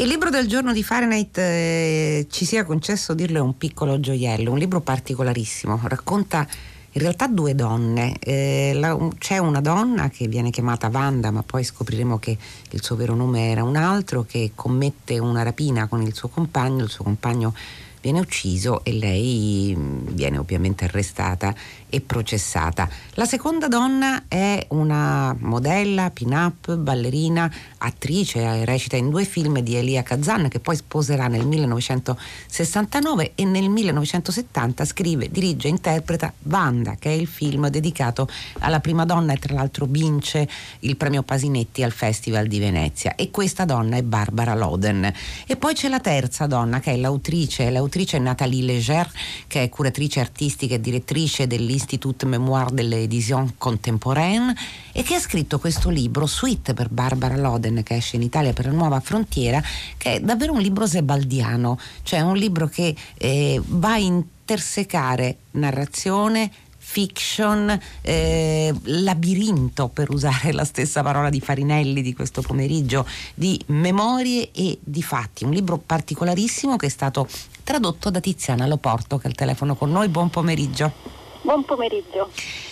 Il libro del giorno di Fahrenheit eh, ci sia concesso dirlo è un piccolo gioiello, un libro particolarissimo, racconta in realtà due donne. Eh, la, c'è una donna che viene chiamata Wanda, ma poi scopriremo che il suo vero nome era un altro, che commette una rapina con il suo compagno, il suo compagno viene ucciso e lei mm, viene ovviamente arrestata e processata. La seconda donna è una modella, pin-up, ballerina, attrice, eh, recita in due film di Elia Kazan che poi sposerà nel 1969 e nel 1970 scrive, dirige e interpreta Wanda, che è il film dedicato alla prima donna e tra l'altro vince il premio Pasinetti al Festival di Venezia e questa donna è Barbara Loden. E poi c'è la terza donna che è l'autrice, l'autrice Nathalie Leger che è curatrice artistica e direttrice dell'Istituto l'Institut Mémoire de l'Édition Contemporaine e che ha scritto questo libro, Suite per Barbara Loden, che esce in Italia per la Nuova Frontiera, che è davvero un libro sebaldiano, cioè un libro che eh, va a intersecare narrazione, fiction, eh, labirinto, per usare la stessa parola di Farinelli di questo pomeriggio, di memorie e di fatti. Un libro particolarissimo che è stato tradotto da Tiziana Loporto che è al telefono con noi. Buon pomeriggio. Buon pomeriggio.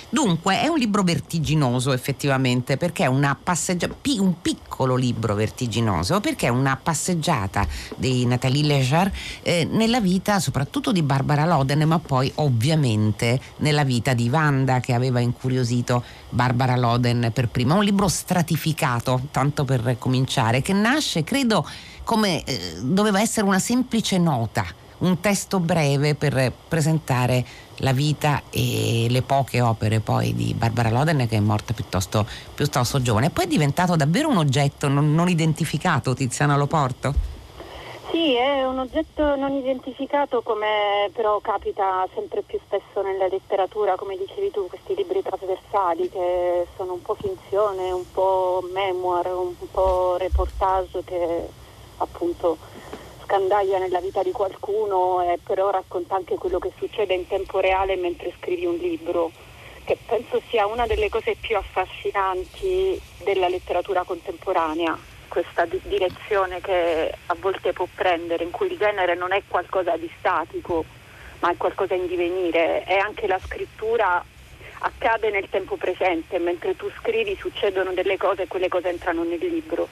Dunque, è un libro vertiginoso effettivamente, perché è una passeggiata, un piccolo libro vertiginoso, perché è una passeggiata di Nathalie Leger eh, nella vita soprattutto di Barbara Loden, ma poi ovviamente nella vita di Wanda che aveva incuriosito Barbara Loden per prima. Un libro stratificato, tanto per cominciare, che nasce, credo, come eh, doveva essere una semplice nota, un testo breve per presentare la vita e le poche opere poi di Barbara Loden che è morta piuttosto, piuttosto giovane. E poi è diventato davvero un oggetto non, non identificato, Tiziana Loporto? Sì, è un oggetto non identificato come però capita sempre più spesso nella letteratura, come dicevi tu, questi libri trasversali che sono un po' finzione, un po' memoir, un po' reportage che appunto scandaglia nella vita di qualcuno e però racconta anche quello che succede in tempo reale mentre scrivi un libro, che penso sia una delle cose più affascinanti della letteratura contemporanea, questa di- direzione che a volte può prendere, in cui il genere non è qualcosa di statico, ma è qualcosa in divenire e anche la scrittura accade nel tempo presente, mentre tu scrivi succedono delle cose e quelle cose entrano nel libro.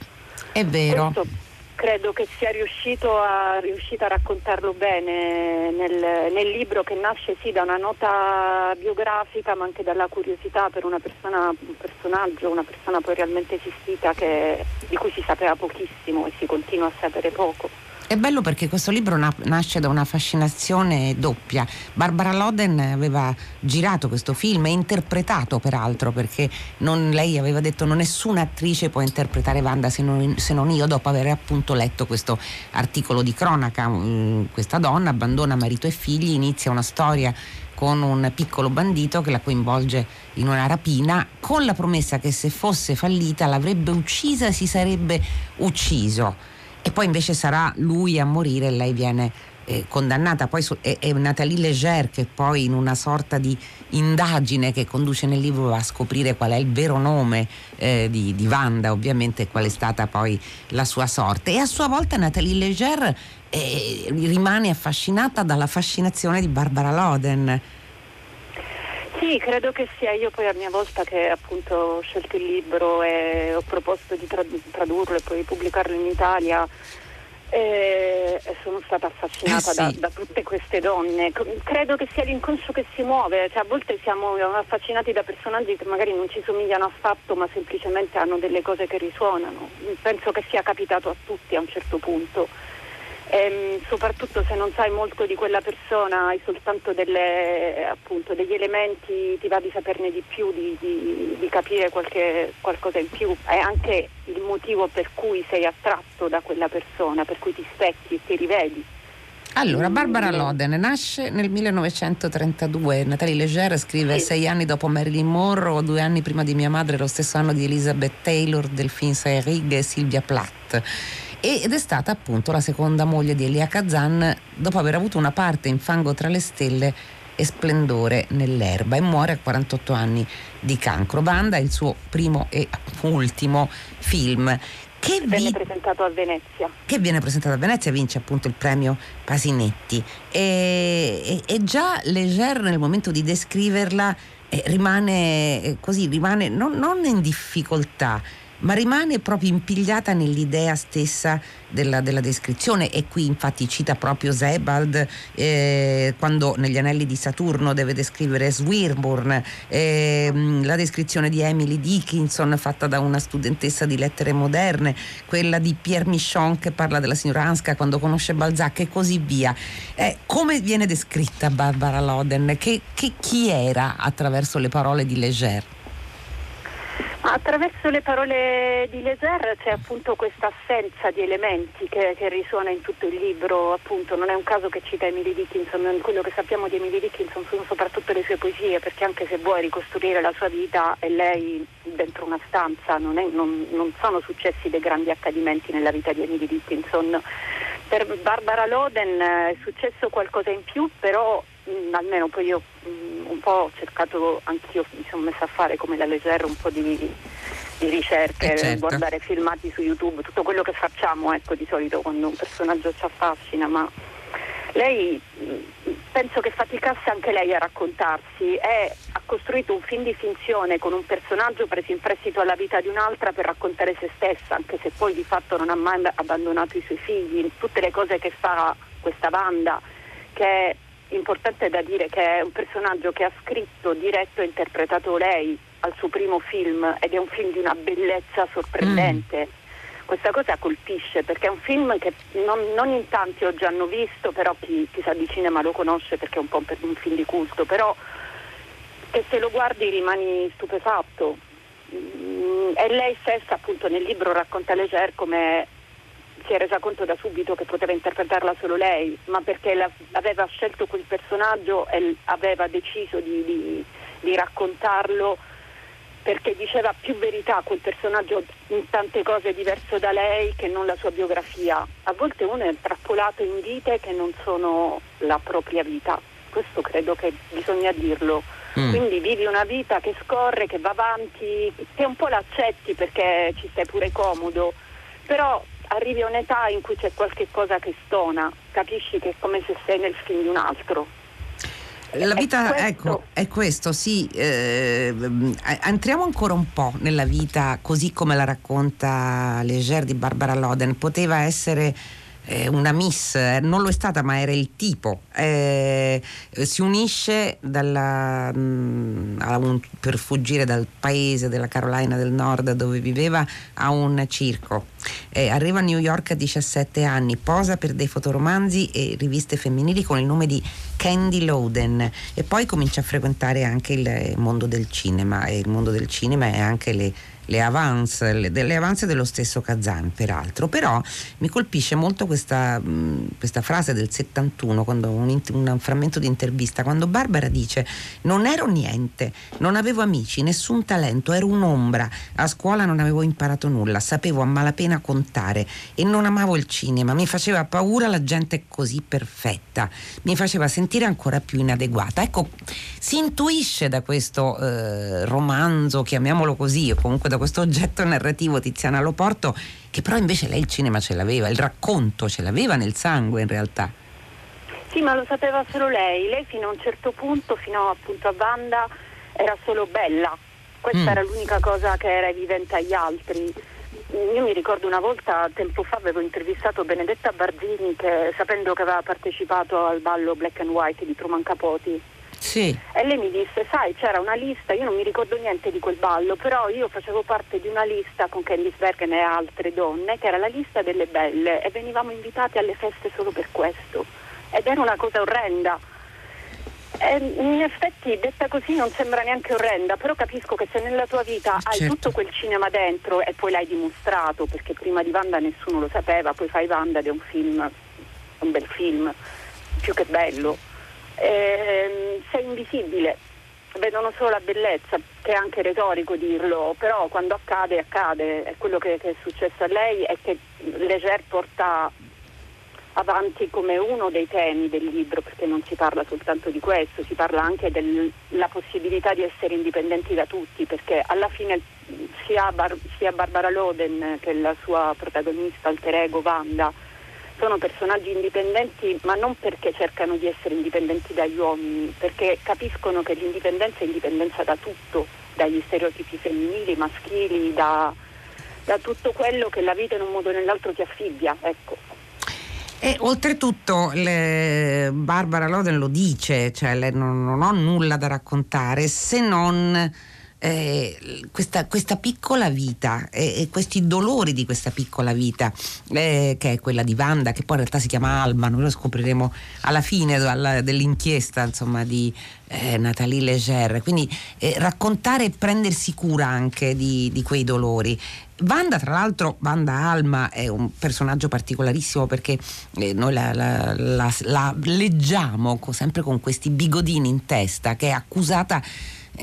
È vero. Questo credo che sia riuscito a, a raccontarlo bene nel, nel, libro che nasce sì da una nota biografica ma anche dalla curiosità per una persona, un personaggio, una persona poi realmente esistita che, di cui si sapeva pochissimo e si continua a sapere poco. È bello perché questo libro na- nasce da una fascinazione doppia. Barbara Loden aveva girato questo film e interpretato peraltro perché non, lei aveva detto non nessuna attrice può interpretare Wanda se non, se non io dopo aver appunto letto questo articolo di cronaca. Mm, questa donna abbandona marito e figli, inizia una storia con un piccolo bandito che la coinvolge in una rapina con la promessa che se fosse fallita l'avrebbe uccisa e si sarebbe ucciso e poi invece sarà lui a morire e lei viene eh, condannata. Poi su, è, è, Nathalie Leger che poi in una sorta di indagine che conduce nel libro va a scoprire qual è il vero nome eh, di, di Wanda, ovviamente qual è stata poi la sua sorte. E a sua volta Nathalie Leger eh, rimane affascinata dalla fascinazione di Barbara Loden sì, credo che sia io poi a mia volta che appunto ho scelto il libro e ho proposto di tradurlo e poi pubblicarlo in Italia e sono stata affascinata eh sì. da, da, tutte queste donne. Credo che sia l'inconscio che si muove, cioè, a volte siamo affascinati da personaggi che magari non ci somigliano affatto ma semplicemente hanno delle cose che risuonano. Penso che sia capitato a tutti a un certo punto ehm, soprattutto se non sai molto di quella persona, hai soltanto delle, appunto, degli elementi, ti va di saperne di più, di, di, di capire qualche, qualcosa in più. È anche il motivo per cui sei attratto da quella persona, per cui ti specchi e ti rivedi. Allora, Barbara Loden nasce nel 1932, Natalie Leger scrive sì. sei anni dopo Marilyn Monroe, due anni prima di mia madre, lo stesso anno di Elizabeth Taylor, Delphine Seyrig e Sylvia Plath ed è stata appunto la seconda moglie di Elia Kazan dopo aver avuto una parte in fango tra le stelle e splendore nell'erba e muore a 48 anni di cancro. Banda è il suo primo e ultimo film che viene vi... presentato a Venezia. Che viene presentato a Venezia, vince appunto il premio Pasinetti. E, e, e già Leger nel momento di descriverla eh, rimane eh, così, rimane non, non in difficoltà ma rimane proprio impigliata nell'idea stessa della, della descrizione. E qui infatti cita proprio Sebald eh, quando negli anelli di Saturno deve descrivere Swinburne eh, la descrizione di Emily Dickinson fatta da una studentessa di lettere moderne quella di Pierre Michon che parla della signora Anska quando conosce Balzac e così via. Eh, come viene descritta Barbara Loden? Che, che chi era attraverso le parole di Leger Attraverso le parole di Leger c'è appunto questa assenza di elementi che, che, risuona in tutto il libro, appunto non è un caso che cita Emily Dickinson, quello che sappiamo di Emily Dickinson sono soprattutto le sue poesie, perché anche se vuoi ricostruire la sua vita è lei dentro una stanza, non, è, non, non sono successi dei grandi accadimenti nella vita di Emily Dickinson. Per Barbara Loden è successo qualcosa in più, però mh, almeno poi io mh, un po' ho cercato, anch'io mi sono messa a fare come la leggera un po' di, di ricerche, eh certo. guardare filmati su YouTube, tutto quello che facciamo ecco, di solito quando un personaggio ci affascina, ma lei penso che faticasse anche lei a raccontarsi e ha costruito un film di finzione con un personaggio preso in prestito alla vita di un'altra per raccontare se stessa, anche se poi di fatto non ha mai abbandonato i suoi figli, tutte le cose che fa questa banda che è importante da dire che è un personaggio che ha scritto, diretto e interpretato lei al suo primo film ed è un film di una bellezza sorprendente. Mm. Questa cosa colpisce perché è un film che non, non, in tanti oggi hanno visto, però chi, chi, sa di cinema lo conosce perché è un po' un, film di culto, però che se lo guardi rimani stupefatto. Mm, e lei stessa appunto nel libro racconta Leger come si è resa conto da subito che poteva interpretarla solo lei, ma perché la, aveva scelto quel personaggio e aveva deciso di, di, di raccontarlo perché diceva più verità quel personaggio in tante cose diverso da lei che non la sua biografia. A volte uno è trappolato in vite che non sono la propria vita, questo credo che bisogna dirlo. Mm. Quindi vivi una vita che scorre, che va avanti, che un po' l'accetti perché ci stai pure comodo, però arrivi a un'età in cui c'è qualche cosa che stona, capisci che è come se sei nel film di un altro. La vita, è ecco, è questo, sì. Eh, entriamo ancora un po' nella vita così come la racconta Leger di Barbara Loden. Poteva essere eh, una miss, eh, non lo è stata ma era il tipo, eh, si unisce dalla, mh, mm, un, per fuggire dal paese della Carolina del Nord dove viveva a un circo. Eh, arriva a New York a 17 anni, posa per dei fotoromanzi e riviste femminili con il nome di Candy Loden e poi comincia a frequentare anche il mondo del cinema e il mondo del cinema è anche le le avance, le, le avance dello stesso Kazan peraltro, però mi colpisce molto questa, mh, questa frase del 71, quando un, un, frammento di intervista, quando Barbara dice non ero niente, non avevo amici, nessun talento, ero un'ombra, a scuola non avevo imparato nulla, sapevo a malapena contare e non amavo il cinema, mi faceva paura la gente così perfetta, mi faceva sentire ancora più inadeguata. Ecco, si intuisce da questo eh, romanzo, chiamiamolo così, o comunque da da questo oggetto narrativo Tiziana Loporto, che però invece lei il cinema ce l'aveva, il racconto ce l'aveva nel sangue in realtà. Sì, ma lo sapeva solo lei. Lei fino a un certo punto, fino appunto a Banda, era solo bella. Questa mm. era l'unica cosa che era evidente agli altri. Io mi ricordo una volta, tempo fa, avevo intervistato Benedetta Barzini che, sapendo che aveva partecipato al ballo Black and White di Truman Capote sì. E lei mi disse, sai, c'era una lista, io non mi ricordo niente di quel ballo, però io facevo parte di una lista con Candice Bergen e altre donne, che era la lista delle belle, e venivamo invitati alle feste solo per questo. Ed era una cosa orrenda. E in effetti detta così non sembra neanche orrenda, però capisco che se nella tua vita certo. hai tutto quel cinema dentro e poi l'hai dimostrato, perché prima di Wanda nessuno lo sapeva, poi fai Wanda ed è un film, un bel film, più che bello eh, sei invisibile, vedono solo la bellezza, che è anche retorico dirlo, però quando accade, accade. E quello che, che, è successo a lei è che Leger porta avanti come uno dei temi del libro, perché non si parla soltanto di questo, si parla anche della possibilità di essere indipendenti da tutti, perché alla fine sia, Bar- sia Barbara Loden che la sua protagonista alter ego Wanda sono personaggi indipendenti ma non perché cercano di essere indipendenti dagli uomini, perché capiscono che l'indipendenza è indipendenza da tutto, dagli stereotipi femminili, maschili, da, da tutto quello che la vita in un modo o nell'altro ti affibbia. Ecco. E oltretutto le, Barbara Loden lo dice, cioè non, non ho nulla da raccontare se non eh, questa, questa, piccola vita e, e, questi dolori di questa piccola vita, eh, che è quella di Wanda, che poi in realtà si chiama Alma, noi lo scopriremo alla fine alla, dell'inchiesta insomma, di eh, Nathalie Leger. Quindi eh, raccontare e prendersi cura anche di, di quei dolori. Wanda, tra l'altro, Wanda Alma è un personaggio particolarissimo perché eh, noi la, la, la, la leggiamo sempre con questi bigodini in testa, che è accusata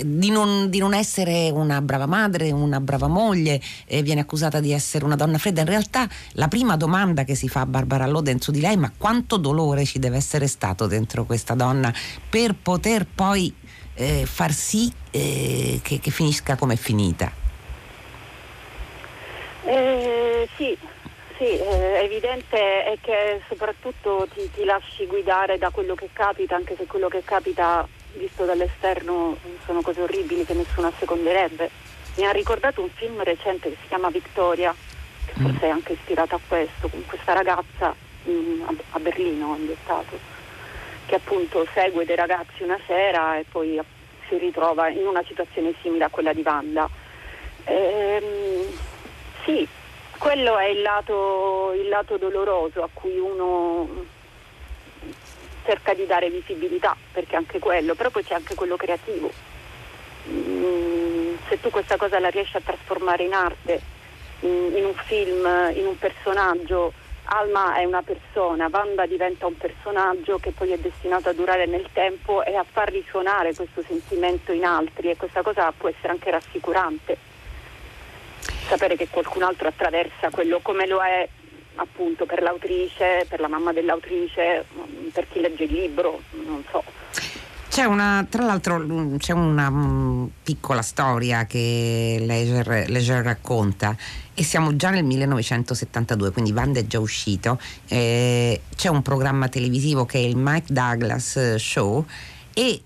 di non, di non, essere una brava madre, una brava moglie, eh, viene accusata di essere una donna fredda. In realtà la prima domanda che si fa a Barbara Loden su di lei è ma quanto dolore ci deve essere stato dentro questa donna per poter poi eh, far sì eh, che, che, finisca come è finita? Eh, sì, sì, eh, è evidente è che soprattutto ti, ti lasci guidare da quello che capita, anche se quello che capita visto dall'esterno sono cose orribili che nessuno asseconderebbe. Mi ha ricordato un film recente che si chiama Victoria, che forse è anche ispirato a questo, con questa ragazza in, a, a, Berlino ambientato, che appunto segue dei ragazzi una sera e poi si ritrova in una situazione simile a quella di Wanda. Ehm, sì, quello è il lato, il lato doloroso a cui uno cerca di dare visibilità, perché anche quello, però poi c'è anche quello creativo. Mm, se tu questa cosa la riesci a trasformare in arte, in, in un film, in un personaggio, Alma è una persona, Wanda diventa un personaggio che poi è destinato a durare nel tempo e a far risuonare questo sentimento in altri e questa cosa può essere anche rassicurante. Sapere che qualcun altro attraversa quello come lo è appunto per l'autrice, per la mamma dell'autrice, per chi legge il libro, non so. C'è una, tra l'altro mm, c'è una um, piccola storia che Leger, Leger, racconta e siamo già nel 1972, quindi Wanda è già uscito, eh, c'è un programma televisivo che è il Mike Douglas Show e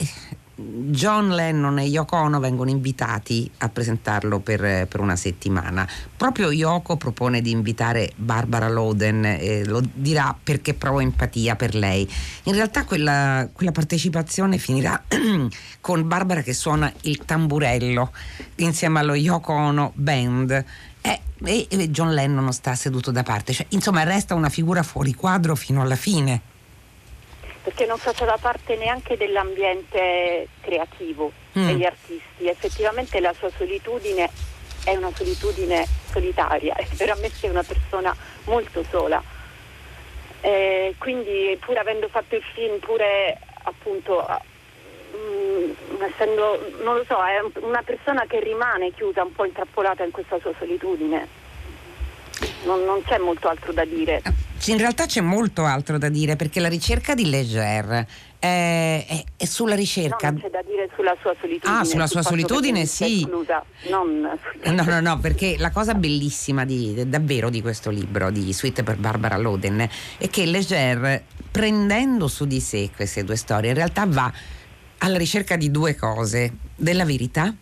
John Lennon e Yoko Ono vengono invitati a presentarlo per, per una settimana. Proprio Yoko propone di invitare Barbara Loden, eh, lo dirà perché provo empatia per lei. In realtà quella, quella partecipazione finirà con Barbara che suona il tamburello insieme allo Yoko Ono Band. E, e John Lennon sta seduto da parte, cioè, insomma resta una figura fuori quadro fino alla fine perché non faceva parte neanche dell'ambiente creativo mm. degli artisti. Effettivamente la sua solitudine è una solitudine solitaria e veramente è una persona molto sola. Eh, quindi pur avendo fatto il film, pure appunto mh, mm, essendo, non lo so, è una persona che rimane chiusa, un po' intrappolata in questa sua solitudine. Non, non c'è molto altro da dire. In realtà c'è molto altro da dire perché la ricerca di Leger è, è, è sulla ricerca. No, c'è da dire sulla sua solitudine. Ah, sulla sua solitudine sì. Esclusa, non... No, no, no, perché la cosa bellissima di, davvero di questo libro di Suite per Barbara Loden è che Leger, prendendo su di sé queste due storie, in realtà va alla ricerca di due cose: della verità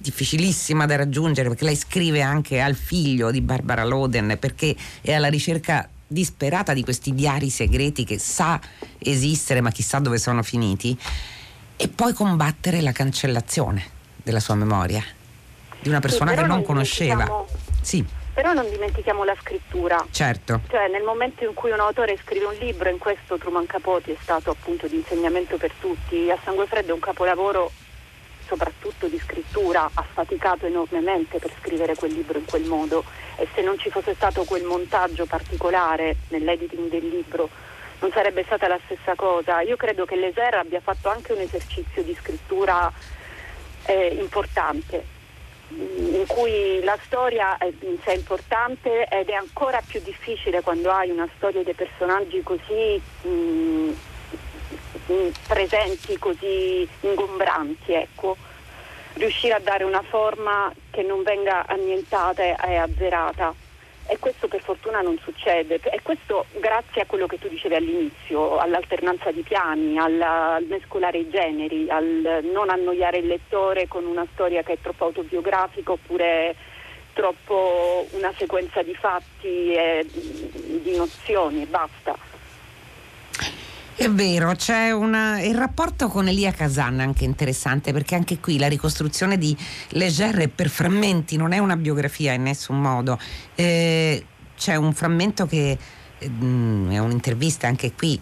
difficilissima da raggiungere perché lei scrive anche al figlio di Barbara Loden perché è alla ricerca disperata di questi diari segreti che sa esistere ma chissà dove sono finiti e poi combattere la cancellazione della sua memoria di una persona sì, che non, non conosceva. Sì. Però non dimentichiamo la scrittura. Certo. Cioè nel momento in cui un autore scrive un libro, in questo Truman Capote è stato appunto di insegnamento per tutti, a Sangue Freddo è un capolavoro soprattutto di scrittura, ha faticato enormemente per scrivere quel libro in quel modo e se non ci fosse stato quel montaggio particolare nell'editing del libro non sarebbe stata la stessa cosa. Io credo che Leser abbia fatto anche un esercizio di scrittura eh, importante in cui la storia è sé importante ed è ancora più difficile quando hai una storia dei personaggi così mh, mh, presenti, così ingombranti, ecco. riuscire a dare una forma che non venga annientata e azzerata e questo per fortuna non succede e questo grazie a quello che tu dicevi all'inizio, all'alternanza di piani, alla, al mescolare i generi, al non annoiare il lettore con una storia che è troppo autobiografica oppure troppo una sequenza di fatti e di nozioni e basta. È vero, c'è una... il rapporto con Elia Kazan è anche interessante perché anche qui la ricostruzione di Leger per frammenti non è una biografia in nessun modo. Eh, c'è un frammento che eh, è un'intervista anche qui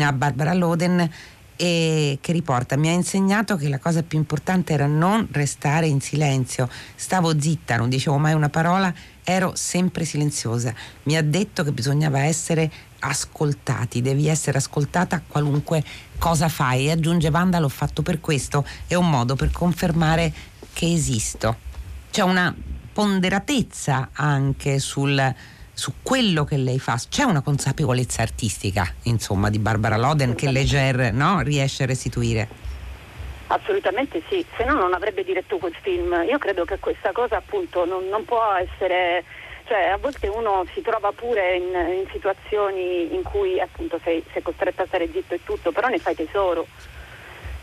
a Barbara Loden e che riporta mi ha insegnato che la cosa più importante era non restare in silenzio. Stavo zitta, non dicevo mai una parola, ero sempre silenziosa. Mi ha detto che bisognava essere ascoltati, devi essere ascoltata qualunque cosa fai. E aggiunge Vanda, l'ho fatto per questo, è un modo per confermare che esisto. C'è una ponderatezza anche sul, su quello che lei fa. C'è una consapevolezza artistica, insomma, di Barbara Loden che Leger no, riesce a restituire. Assolutamente sì, se no non avrebbe diretto quel film. Io credo che questa cosa appunto non, non può essere cioè a volte uno si trova pure in, in situazioni in cui appunto sei, sei costretto a stare zitto e tutto, però ne fai tesoro.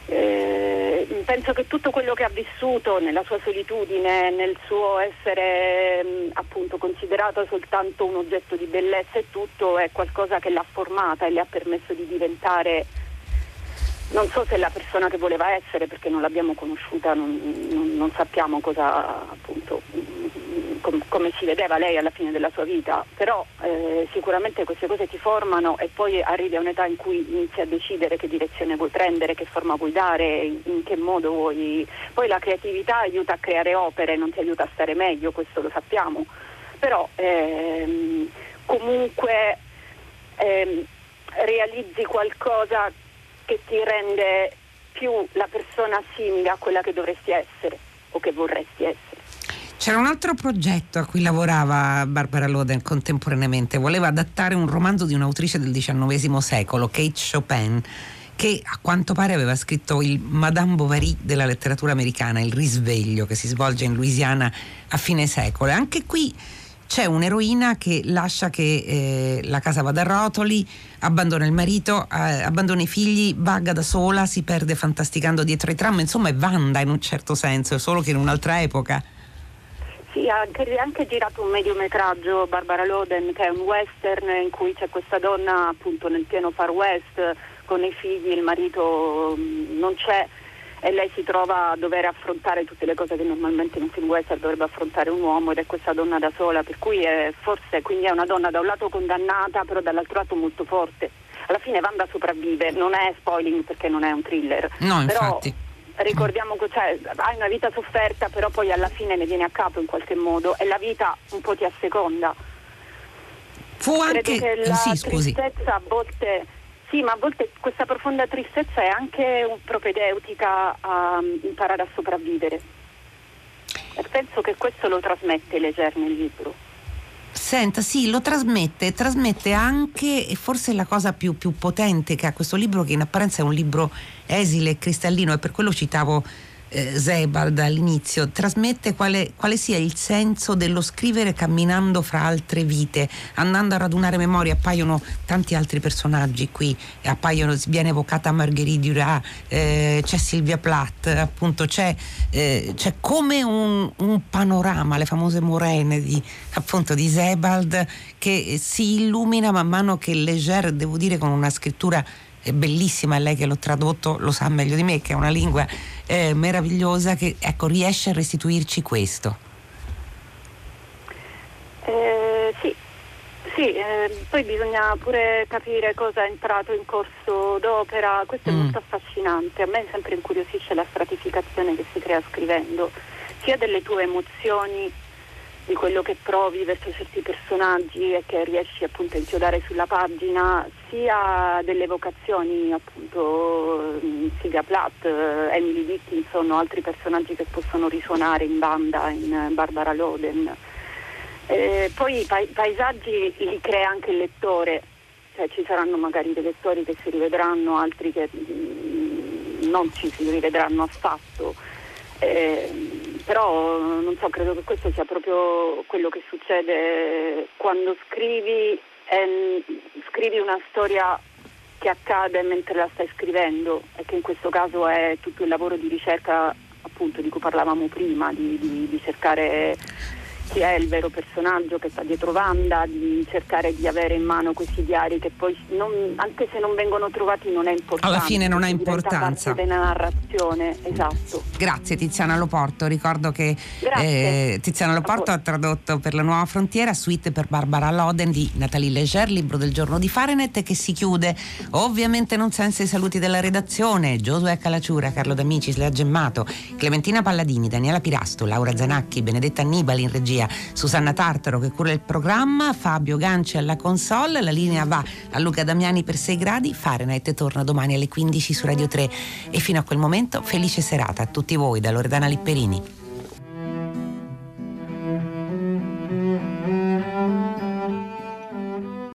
Eh, penso che tutto quello che ha vissuto nella sua solitudine, nel suo essere mh, appunto considerato soltanto un oggetto di bellezza e tutto, è qualcosa che l'ha formata e le ha permesso di diventare, non so se la persona che voleva essere, perché non l'abbiamo conosciuta, non, non, non sappiamo cosa appunto com- come si vedeva lei alla fine della sua vita, però eh, sicuramente queste cose ti formano e poi arrivi a un'età in cui inizi a decidere che direzione vuoi prendere, che forma vuoi dare, in che modo vuoi. Poi la creatività aiuta a creare opere, non ti aiuta a stare meglio, questo lo sappiamo, però ehm, comunque ehm, realizzi qualcosa che ti rende più la persona simile a quella che dovresti essere o che vorresti essere. C'era un altro progetto a cui lavorava Barbara Loden contemporaneamente, voleva adattare un romanzo di un'autrice del XIX secolo, Kate Chopin, che a quanto pare aveva scritto il Madame Bovary della letteratura americana, Il risveglio, che si svolge in Louisiana a fine secolo. E anche qui c'è un'eroina che lascia che eh, la casa vada a rotoli, abbandona il marito, eh, abbandona i figli, vaga da sola, si perde fantasticando dietro i tram, insomma è Vanda in un certo senso, solo che in un'altra epoca. Sì, ha anche, anche, girato un mediometraggio Barbara Loden che è un western in cui c'è questa donna appunto nel pieno far west con i figli, il marito mm, non c'è e lei si trova a dover affrontare tutte le cose che normalmente in un film western dovrebbe affrontare un uomo ed è questa donna da sola, per cui è, forse quindi è una donna da un lato condannata però dall'altro lato molto forte. Alla fine Wanda sopravvive, non è spoiling perché non è un thriller. No, però, infatti ricordiamo che cioè, hai una vita sofferta, però poi alla fine ne viene a capo in qualche modo e la vita un po' ti asseconda. Fu anche Credo che la sì, tristezza a volte sì, ma a volte questa profonda tristezza è anche propedeutica a um, imparare a sopravvivere. E penso che questo lo trasmette Leger nel libro. Senta, sì, lo trasmette, trasmette anche, e forse la cosa più, più potente che ha questo libro, che in apparenza è un libro esile e cristallino, e per quello citavo eh, Sebald all'inizio, trasmette quale, quale, sia il senso dello scrivere camminando fra altre vite, andando a radunare memorie, appaiono tanti altri personaggi qui, appaiono, viene evocata Marguerite Duras, eh, c'è Silvia Plath, appunto c'è, eh, c'è come un, un, panorama, le famose morene di, appunto, di Sebald che si illumina man mano che Leger, devo dire con una scrittura bellissima, lei che l'ho tradotto lo sa meglio di me, che è una lingua eh, meravigliosa che ecco, riesce a restituirci questo. Eh, sì, sì eh, poi bisogna pure capire cosa è entrato in corso d'opera, questo mm. è molto affascinante, a me sempre incuriosisce la stratificazione che si crea scrivendo, sia delle tue emozioni di quello che provi verso certi personaggi e che riesci appunto a inchiodare sulla pagina, sia delle vocazioni appunto Silvia Plath, eh, Emily Dickinson o altri personaggi che possono risuonare in banda in Barbara Loden. Eh, poi i pa- paesaggi li crea anche il lettore, cioè ci saranno magari dei lettori che si rivedranno, altri che mm, non ci si rivedranno affatto Eh, però non so, credo che questo sia proprio quello che succede quando scrivi, eh, scrivi una storia che accade mentre la stai scrivendo e che in questo caso è tutto il lavoro di ricerca appunto di cui parlavamo prima, di, di, di cercare chi è il vero personaggio che sta dietro Wanda, di cercare di avere in mano questi diari che poi non, anche se non vengono trovati non è importante. Alla fine non ha importanza. della narrazione, esatto. Grazie Tiziana Loporto, ricordo che eh, Tiziana Loporto ha tradotto per la nuova frontiera Suite per Barbara Loden di Nathalie Leger, libro del giorno di Fahrenheit che si chiude ovviamente non senza i saluti della redazione, Giosuè Calacciura, Carlo D'Amicis, Lea Gemmato, Clementina Palladini, Daniela Pirasto, Laura Zanacchi, Benedetta Annibali in regia regia, Susanna Tartaro che cura il programma, Fabio Ganci alla console, la linea va a Luca Damiani per 6 gradi, Fahrenheit torna domani alle 15 su Radio 3 e fino a quel momento felice serata a tutti voi da Loredana Lipperini.